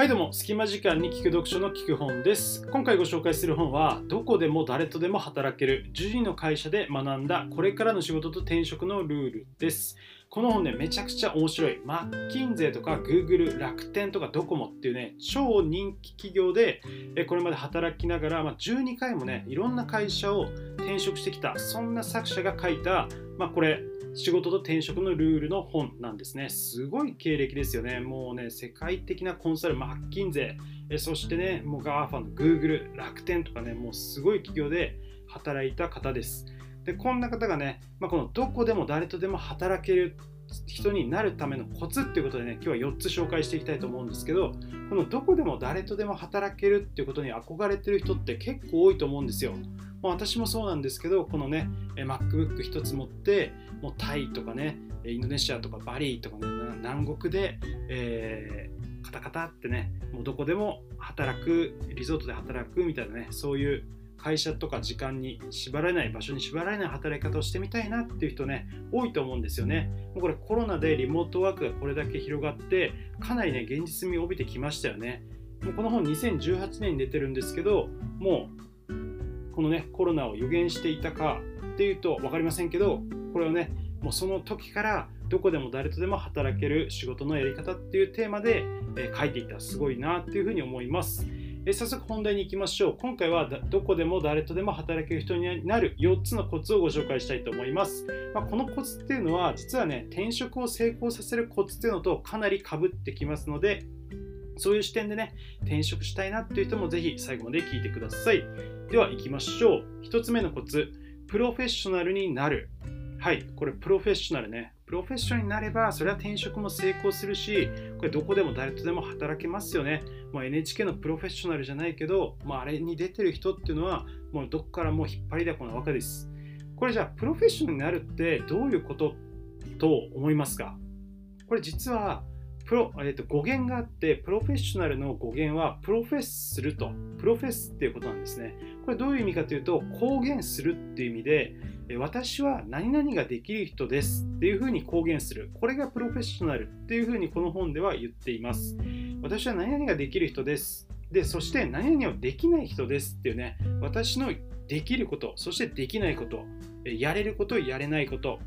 はいどうも、隙間時間に聞く読書の聞く本です。今回ご紹介する本は、どこでも誰とでも働ける10人の会社で学んだこれからの仕事と転職のルールです。この本ね、めちゃくちゃ面白い。マッキンゼーとか Google、楽天とかドコモっていうね、超人気企業でこれまで働きながら、まあ、12回もね、いろんな会社を転職してきた、そんな作者が書いた、まあ、これ、仕事と転職のルールの本なんですね。すごい経歴ですよね。もうね、世界的なコンサル、マッキンゼー、そしてね、もう GAFA の Google、楽天とかね、もうすごい企業で働いた方です。で、こんな方がね、まあ、このどこでも誰とでも働ける人になるためのコツっていうことでね、今日は4つ紹介していきたいと思うんですけど、このどこでも誰とでも働けるっていうことに憧れてる人って結構多いと思うんですよ。まあ、私もそうなんですけど、このね、MacBook 一つ持って、もうタイとかね、インドネシアとかバリーとかね、南国で、えー、カタカタってね、もうどこでも働く、リゾートで働くみたいなね、そういう会社とか時間に縛られない場所に縛られない働き方をしてみたいなっていう人ね多いと思うんですよね。もうこれコロナでリモートワークがこれだけ広がってかなりね現実味を帯びてきましたよね。もうこの本2018年に出てるんですけどもうこのねコロナを予言していたかっていうと分かりませんけどこれをねもうその時からどこでも誰とでも働ける仕事のやり方っていうテーマで、え書いていたすごいなっていうふうに思います。え早速本題に行きましょう。今回はどこでも誰とでも働ける人になる4つのコツをご紹介したいと思います。まあ、このコツっていうのは実はね、転職を成功させるコツっていうのとかなりかぶってきますので、そういう視点でね、転職したいなっていう人もぜひ最後まで聞いてください。では行きましょう。1つ目のコツ、プロフェッショナルになる。はい、これプロフェッショナルね。プロフェッショナルになれば、それは転職も成功するし、これどこでも誰とでも働けますよね。もう NHK のプロフェッショナルじゃないけど、まあ、あれに出てる人っていうのは、もうどこからも引っ張りだこなわけです。これじゃあ、プロフェッショナルになるってどういうことと思いますか？これ実は、プロ、えっと、語源があって、プロフェッショナルの語源は、プロフェッすると、プロフェスっていうことなんですね。これどういう意味かというと、公言するっていう意味で、私は何々ができる人ですっていうふうに公言する。これがプロフェッショナルっていうふうにこの本では言っています。私は何々ができる人です。で、そして何々をできない人ですっていうね、私のできること、そしてできないこと、やれること、やれないこと、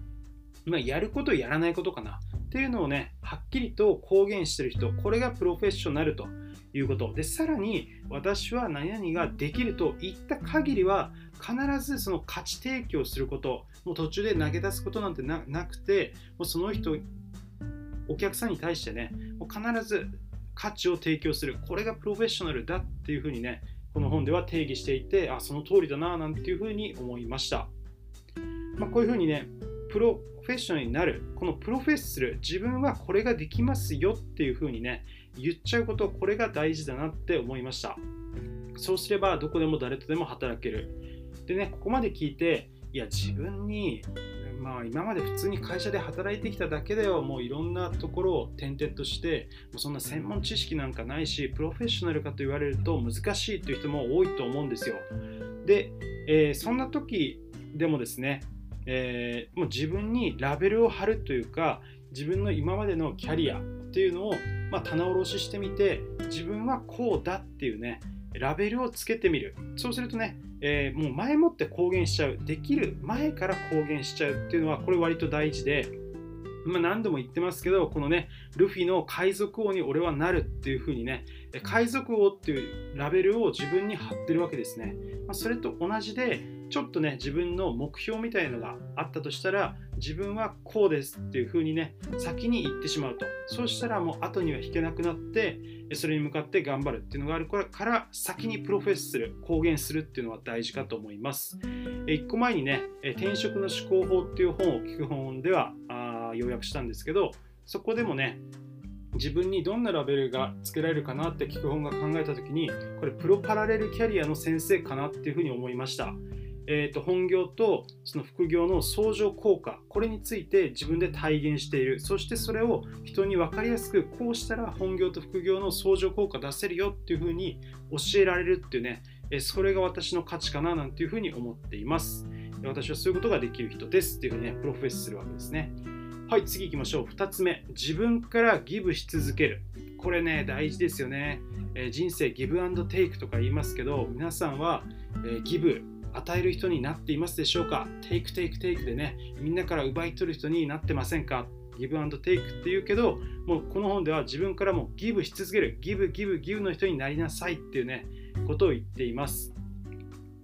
まあ、やること、やらないことかなっていうのをね、はっきりと公言してる人、これがプロフェッショナルということ。で、さらに私は何々ができると言った限りは、必ずその価値提供すること、もう途中で投げ出すことなんてなくて、もうその人、お客さんに対してね、もう必ず価値を提供する。これがプロフェッショナルだっていうふうにね、この本では定義していて、あ、その通りだな、なんていうふうに思いました。まあ、こういうふうにね、プロフェッショナルになる、このプロフェッする、自分はこれができますよっていうふうにね、言っちゃうこと、これが大事だなって思いました。そうすれば、どこでも誰とでも働ける。でね、ここまで聞いて、いや、自分に、まあ、今まで普通に会社で働いてきただけではもういろんなところを転々としてもうそんな専門知識なんかないしプロフェッショナルかと言われると難しいという人も多いと思うんですよで、えー、そんな時でもですね、えー、もう自分にラベルを貼るというか自分の今までのキャリアっていうのを、まあ、棚卸ししてみて自分はこうだっていうねラベルをつけてみる。そうするとねえー、もう前もって公言しちゃう。できる前から公言しちゃうっていうのはこれ割と大事で、まあ、何度も言ってますけどこのねルフィの海賊王に俺はなるっていう風にね海賊王っていうラベルを自分に貼ってるわけですね、まあ、それと同じでちょっとね自分の目標みたいのがあったとしたら自分はこうですっていう風にね先に言ってしまうと。そうしたらもう後には引けなくなってそれに向かって頑張るっていうのがあるから先にプロフェッスする公言するっていうのは大事かと思います。1個前にね転職の思考法っていう本を聞く本ではあ要約したんですけどそこでもね自分にどんなラベルが付けられるかなって聞く本が考えた時にこれプロパラレルキャリアの先生かなっていうふうに思いました。えーと、本業とその副業の相乗効果これについて自分で体現している。そしてそれを人に分かりやすくこうしたら本業と副業の相乗効果出せるよっていうふうに教えられるっていうねそれが私の価値かななんていうふうに思っています。私はそういうことができる人ですっていうふうにね profess するわけですねはい次行きましょう。2つ目。自分からギブし続ける。これね大事ですよね、えー、人生ギブアンドテイクとか言いますけど皆さんは、えー、ギブ与える人になっていますでしょうか？ take take take でねみんなから奪い取る人になってませんか？ギブアンドテイクって言うけどもうこの本では自分からもギブし続ける。ギブギブギブの人になりなさいっていうねことを言っています。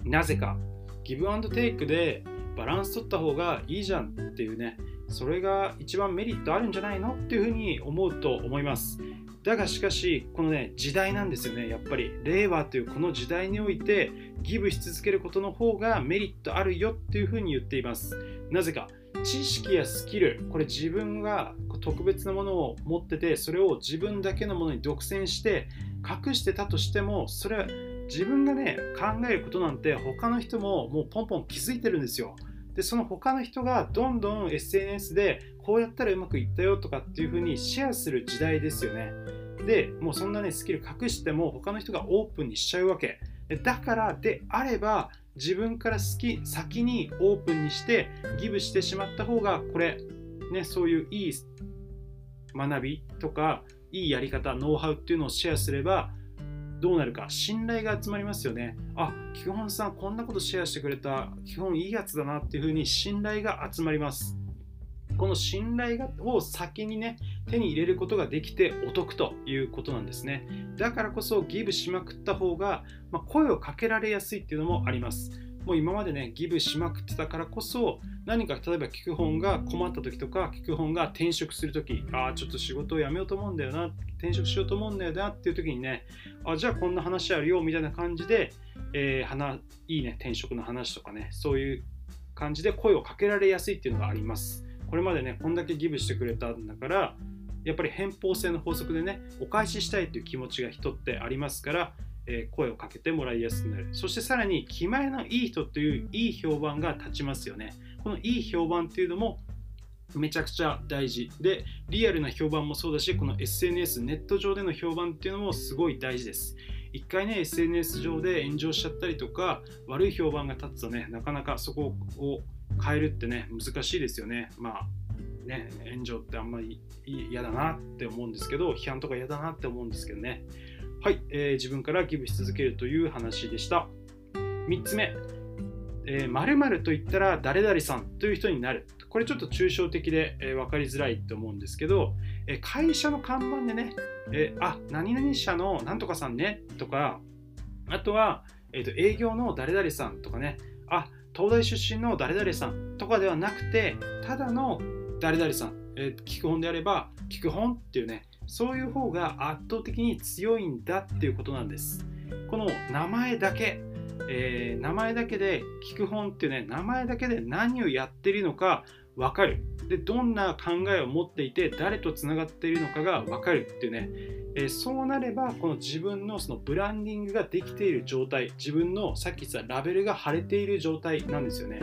なぜか。ギブアンドテイクでバランス取った方がいいじゃんっていうねそれが一番メリットあるんじゃないのっていうふうに思うと思います。だがしかしこのね時代なんですよね。やっぱり令和というこの時代においてギブし続けることの方がメリットあるよっていうふうに言っています。なぜか知識やスキルこれ自分が特別なものを持っててそれを自分だけのものに独占して隠してたとしてもそれは自分がね考えることなんて他の人ももうポンポン気づいてるんですよ。でその他の人がどんどん SNS でこうやったらうまくいったよとかっていう風にシェアする時代ですよね。でもうそんなねスキル隠しても他の人がオープンにしちゃうわけ。だからであれば自分から好き先にオープンにしてギブしてしまった方がこれねそういういい学びとかいいやり方ノウハウっていうのをシェアすればどうなるか信頼が集まりますよね。あ基本さんこんなことシェアしてくれた。基本いいやつだなっていうふうに信頼が集まります。この信頼を先にね手に入れることができてお得ということなんですね。だからこそギブしまくった方が、まあ、声をかけられやすいっていうのもあります。もう今までねギブしまくってたからこそ何か例えば聞く本が困った時とか聞く本が転職する時ああちょっと仕事を辞めようと思うんだよな転職しようと思うんだよなっていう時にねあじゃあこんな話あるよみたいな感じで、えー、いいね転職の話とかねそういう感じで声をかけられやすいっていうのがあります。これまでねこんだけギブしてくれたんだからやっぱり偏方性の法則でねお返ししたいという気持ちが人ってありますから声をかけてもらいやすくなる。そしてさらに気前のいい人といういい評判が立ちますよね。このいい評判っていうのもめちゃくちゃ大事でリアルな評判もそうだしこの SNS ネット上での評判っていうのもすごい大事です。一回ね SNS 上で炎上しちゃったりとか悪い評判が立つとねなかなかそこを変えるってね難しいですよね。まあね炎上ってあんまり嫌だなって思うんですけど批判とか嫌だなって思うんですけどね。はい、えー、自分からギブし続けるという話でした。3つ目、えー、〇〇と言ったら誰々さんという人になる。これちょっと抽象的で、えー、分かりづらいと思うんですけど、えー、会社の看板でね、えー、あ、何々社のなんとかさんねとか、あとは、えーと、営業の誰々さんとかね、あ、東大出身の誰々さんとかではなくて、ただの誰々さん、えー、聞く本であれば、聞く本っていうね、そういう方が圧倒的に強いんだっていうことなんです。この名前だけ、えー、名前だけで聞く本っていうね名前だけで何をやってるのか分かる。でどんな考えを持っていて誰とつながっているのかが分かるっていうね、えー、そうなればこの自分のそのブランディングができている状態自分のさっき言ったラベルが貼れている状態なんですよね。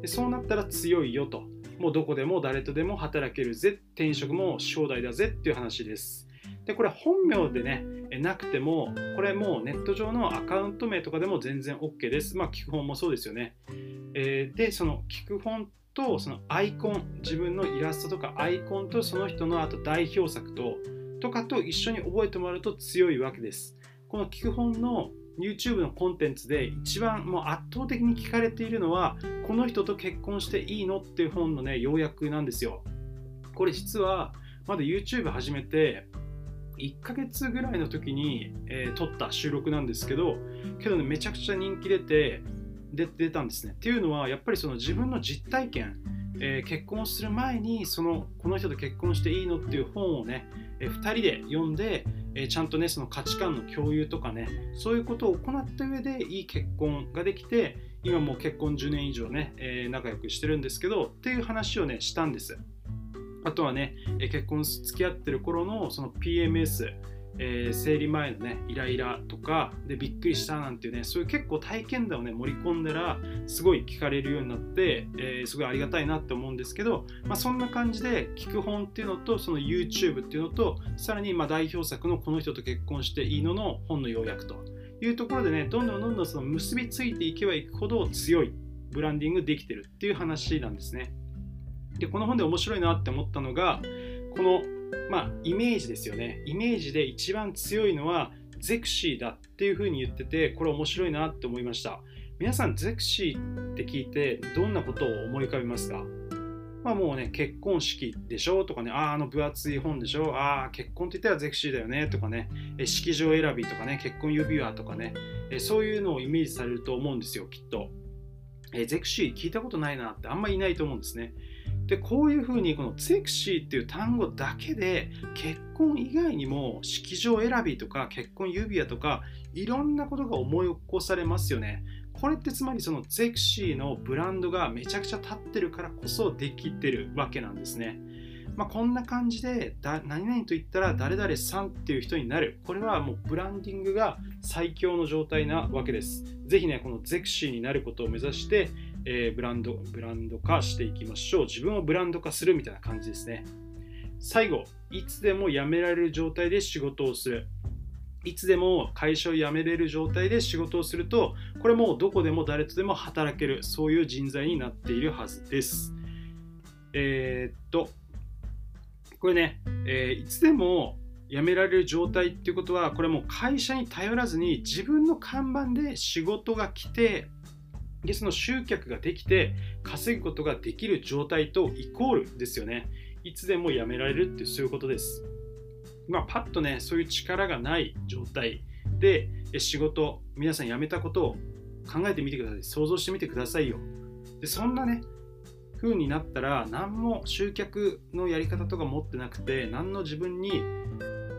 でそうなったら強いよと。もうどこでも誰とでも働けるぜ転職も正代だぜっていう話です。でこれ本名でねなくてもこれもうネット上のアカウント名とかでも全然 OK です。まあ聞く本もそうですよね、えー、でその聞く本とそのアイコン自分のイラストとかアイコンとその人のあと代表作ととかと一緒に覚えてもらうと強いわけです。この聞く本の YouTube のコンテンツで一番もう圧倒的に聞かれているのはこの人と結婚していいのっていう本のね要約なんですよ。これ実はまだ YouTube 始めて1ヶ月ぐらいの時に、えー、撮った収録なんですけどけどねめちゃくちゃ人気出て出たんですね。っていうのはやっぱりその自分の実体験えー、結婚する前にそのこの人と結婚していいのっていう本をね、え、2人で読んで、え、ちゃんとねその価値観の共有とかねそういうことを行った上でいい結婚ができて今もう結婚10年以上ね、え仲良くしてるんですけどっていう話をねしたんです。あとはね、結婚付き合ってる頃のその PMS えー、生理前のねイライラとかでびっくりしたなんていうねそういう結構体験談をね盛り込んだらすごい聞かれるようになって、えー、すごいありがたいなって思うんですけど、まあ、そんな感じで聞く本っていうのとその YouTube っていうのとさらにま代表作のこの人と結婚していいのの本の要約というところでねどんどんどんどんその結びついていけばいくほど強いブランディングできてるっていう話なんですね。でこの本で面白いなって思ったのがこのまあイメージですよね。イメージで一番強いのはゼクシーだっていうふうに言っててこれ面白いなって思いました。皆さんゼクシーって聞いてどんなことを思い浮かべますか？まあもうね、結婚式でしょとかね、ああ、あの分厚い本でしょ？ああ、結婚って言ったらゼクシーだよねとかね、式場選びとかね、結婚指輪とかね、そういうのをイメージされると思うんですよ、きっと。えゼクシー聞いたことないなってあんまりいないと思うんですね。でこういうふうにこのゼクシーっていう単語だけで結婚以外にも式場選びとか結婚指輪とかいろんなことが思い起こされますよね。これってつまりそのゼクシーのブランドがめちゃくちゃ立ってるからこそできてるわけなんですね。まあ、こんな感じでだ何々と言ったら誰々さんっていう人になる。これはもうブランディングが最強の状態なわけです。ぜひね、このゼクシーになることを目指して、えー、ブランド、ブランド化していきましょう。自分をブランド化するみたいな感じですね。最後、いつでも辞められる状態で仕事をする。いつでも会社を辞めれる状態で仕事をすると、これもどこでも誰とでも働ける、そういう人材になっているはずです。えー、っと、これね、えー、いつでも辞められる状態っていうことは、これもう会社に頼らずに自分の看板で仕事が来て、でその集客ができて稼ぐことができる状態とイコールですよね。いつでも辞められるってそういうことです。まあ、パッとね、そういう力がない状態で仕事、皆さん辞めたことを考えてみてください。想像してみてくださいよ。でそんなね、風になったら何も集客のやり方とか持ってなくて何の自分に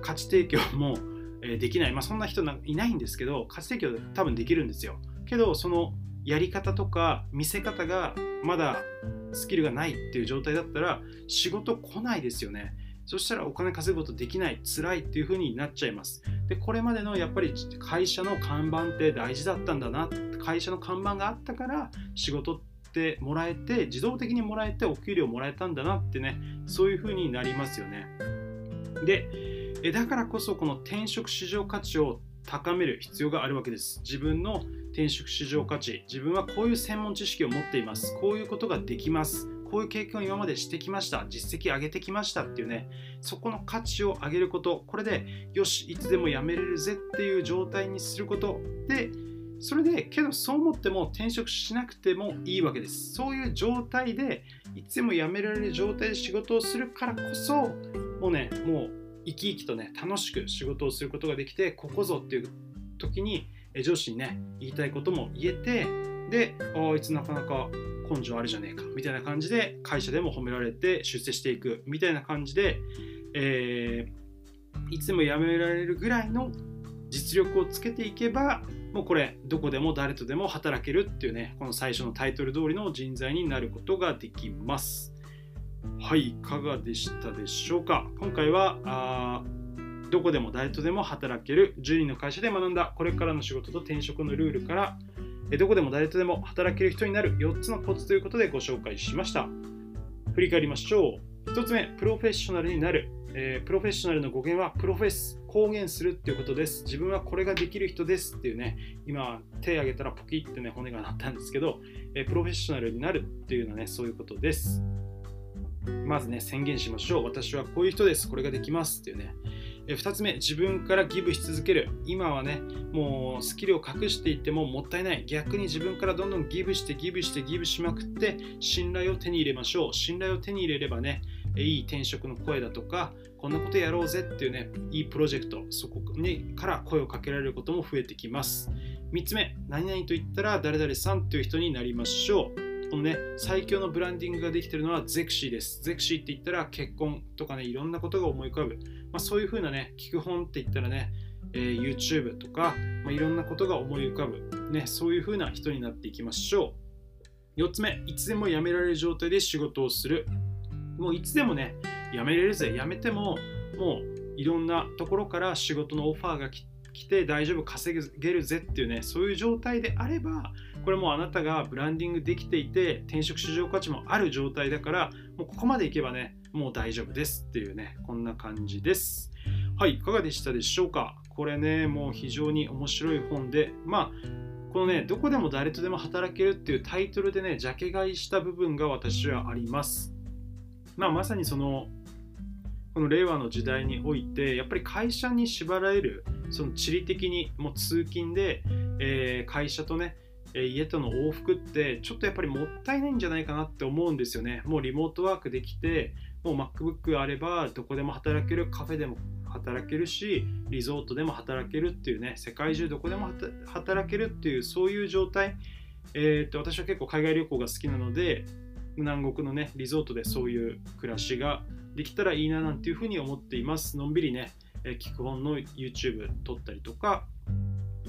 価値提供もできない、まあ、そんな人いないんですけど価値提供多分できるんですよけどそのやり方とか見せ方がまだスキルがないっていう状態だったら仕事来ないですよねそしたらお金稼ぐことできない、辛いっていう風になっちゃいます。で、これまでのやっぱり会社の看板って大事だったんだな、会社の看板があったから仕事ってもらえて、自動的にもらえてお給料もらえたんだなってね、そういう風になりますよね。で、だからこそこの転職市場価値を高める必要があるわけです。自分の転職市場価値、自分はこういう専門知識を持っています。こういうことができます。こういう経験を今までしてきました、実績上げてきましたっていうね、そこの価値を上げること、これで、よし、いつでも辞めれるぜっていう状態にすることで、それで、けどそう思っても転職しなくてもいいわけです。そういう状態で、いつでも辞められる状態で仕事をするからこそ、もうね、もう生き生きとね、楽しく仕事をすることができて、ここぞっていう時に、上司にね、言いたいことも言えて、で、あいつなかなか根性あるじゃねえかみたいな感じで会社でも褒められて出世していくみたいな感じで、えー、いつも辞められるぐらいの実力をつけていけばもうこれどこでも誰とでも働けるっていうねこの最初のタイトル通りの人材になることができます。はいいかがでしたでしょうか？今回はどこでも誰とでも働ける10人の会社で学んだこれからの仕事と転職のルールからどこでも誰とでも働ける人になる4つのコツということでご紹介しました。振り返りましょう。1つ目、プロフェッショナルになる。えー、プロフェッショナルの語源はプロフェス、公言するっていうことです。自分はこれができる人ですっていうね、今手挙げたらポキってね、骨が鳴ったんですけど、えー、プロフェッショナルになるっていうのはね、そういうことです。まずね、宣言しましょう。私はこういう人です。これができますっていうね。2つ目、自分からギブし続ける。今はね、もうスキルを隠していってももったいない。逆に自分からどんどんギブしてギブしてギブしまくって信頼を手に入れましょう。信頼を手に入れればね、いい転職の声だとか、こんなことやろうぜっていうね、いいプロジェクト、そこにから声をかけられることも増えてきます。3つ目、何々と言ったら誰々さんという人になりましょう。このね、最強のブランディングができてるのはゼクシーです。ゼクシーって言ったら結婚とかね、いろんなことが思い浮かぶ。まあ、そういう風なね、聞く本って言ったらね、えー、YouTube とか、まあ、いろんなことが思い浮かぶ。ね、そういう風な人になっていきましょう。4つ目、いつでも辞められる状態で仕事をする。もういつでもね、辞めれるぜ。辞めても、もういろんなところから仕事のオファーが来て大丈夫、稼げるぜっていうね、そういう状態であれば、これもあなたがブランディングできていて転職市場価値もある状態だからもうここまでいけばねもう大丈夫ですっていうねこんな感じです。はいいかがでしたでしょうか？これねもう非常に面白い本でまあこのねどこでも誰とでも働けるっていうタイトルでねジャケ買いした部分が私はあります。まあまさにそのこの令和の時代においてやっぱり会社に縛られるその地理的にもう通勤で、えー、会社とね家との往復ってちょっとやっぱりもったいないんじゃないかなって思うんですよね。もうリモートワークできてもう MacBook あればどこでも働けるカフェでも働けるしリゾートでも働けるっていうね世界中どこでも働けるっていうそういう状態、えー、っと私は結構海外旅行が好きなので南国のねリゾートでそういう暮らしができたらいいななんていうふうに思っています。のんびりね、えー、聞く本の YouTube 撮ったりとか。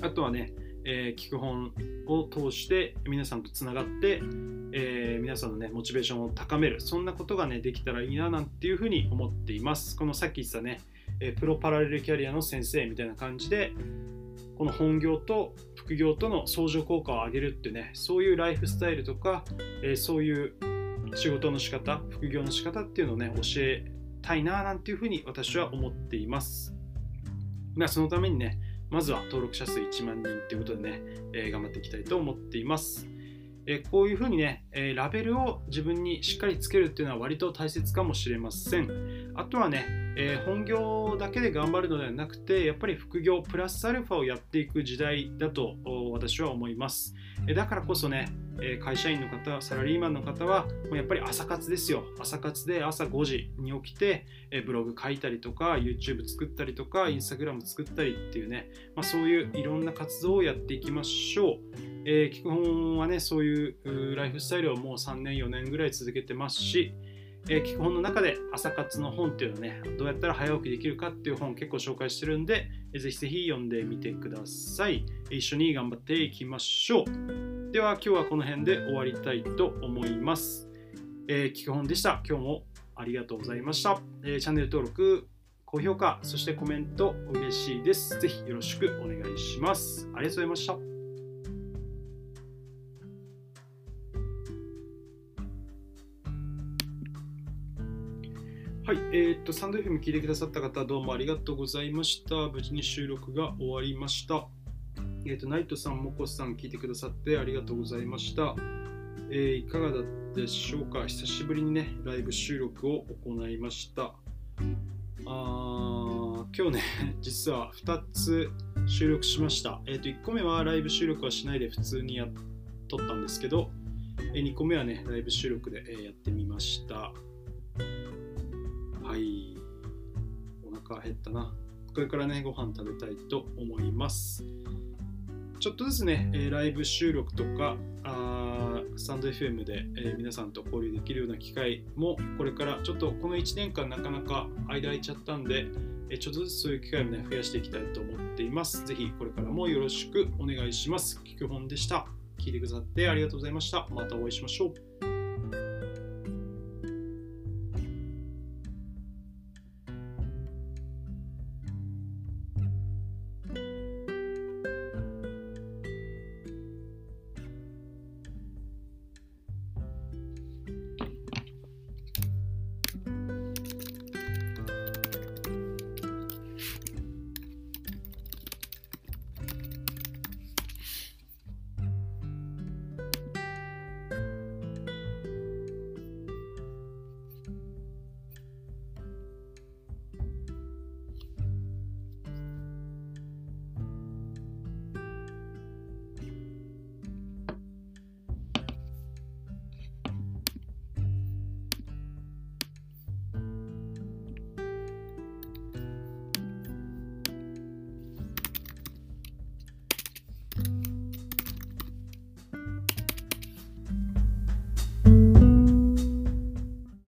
あとはね、えー、聞く本を通して皆さんとつながって、えー、皆さんのねモチベーションを高めるそんなことがねできたらいいななんていうふうに思っています。このさっき言ったねえプロパラレルキャリアの先生みたいな感じでこの本業と副業との相乗効果を上げるってねそういうライフスタイルとか、えそういう仕事の仕方副業の仕方っていうのをね教えたいななんていうふうに私は思っています。まあそのためにねまずは登録者数1万人ということでね、えー、頑張っていきたいと思っていますえこういうふうにね、えラベルを自分にしっかりつけるっていうのは割と大切かもしれません。あとはね、え本業だけで頑張るのではなくて、やっぱり副業プラスアルファをやっていく時代だと私は思います。えだからこそね、え会社員の方、サラリーマンの方は、やっぱり朝活ですよ。朝活で朝5時に起きて、えブログ書いたりとか、YouTube 作ったりとか、Instagram 作ったりっていうね、まあ、そういういろんな活動をやっていきましょう。えー、聞く本はね、そういうライフスタイルをもう3年、4年ぐらい続けてますし、えー、聞く本の中で朝活の本っていうのはね、どうやったら早起きできるかっていう本結構紹介してるんで、ぜひぜひ読んでみてください。一緒に頑張っていきましょう。では今日はこの辺で終わりたいと思います。えー、聞く本でした。今日もありがとうございました。えー、チャンネル登録、高評価、そしてコメント嬉しいです。ぜひよろしくお願いします。ありがとうございました。はい、えー、っと、サンド FM 聞いてくださった方、どうもありがとうございました。無事に収録が終わりました。えー、っと、ナイトさん、モコさん、聞いてくださってありがとうございました。えー、いかがだったでしょうか？久しぶりにね、ライブ収録を行いました。あ今日ね、実は2つ収録しました。えっ、と、1個目はライブ収録はしないで普通にやっとったんですけど、え2個目はね、ライブ収録で、えやってみました。はい。お腹減ったな。これからねご飯食べたいと思います。ちょっとずつね、えライブ収録とかあスタンド FM で、え皆さんと交流できるような機会もこれからちょっとこの1年間なかなか間空いちゃったんで、えちょっとずつそういう機会もね増やしていきたいと思っています。ぜひこれからもよろしくお願いします。聞く本でした。聞いてくださってありがとうございました。またお会いしましょう。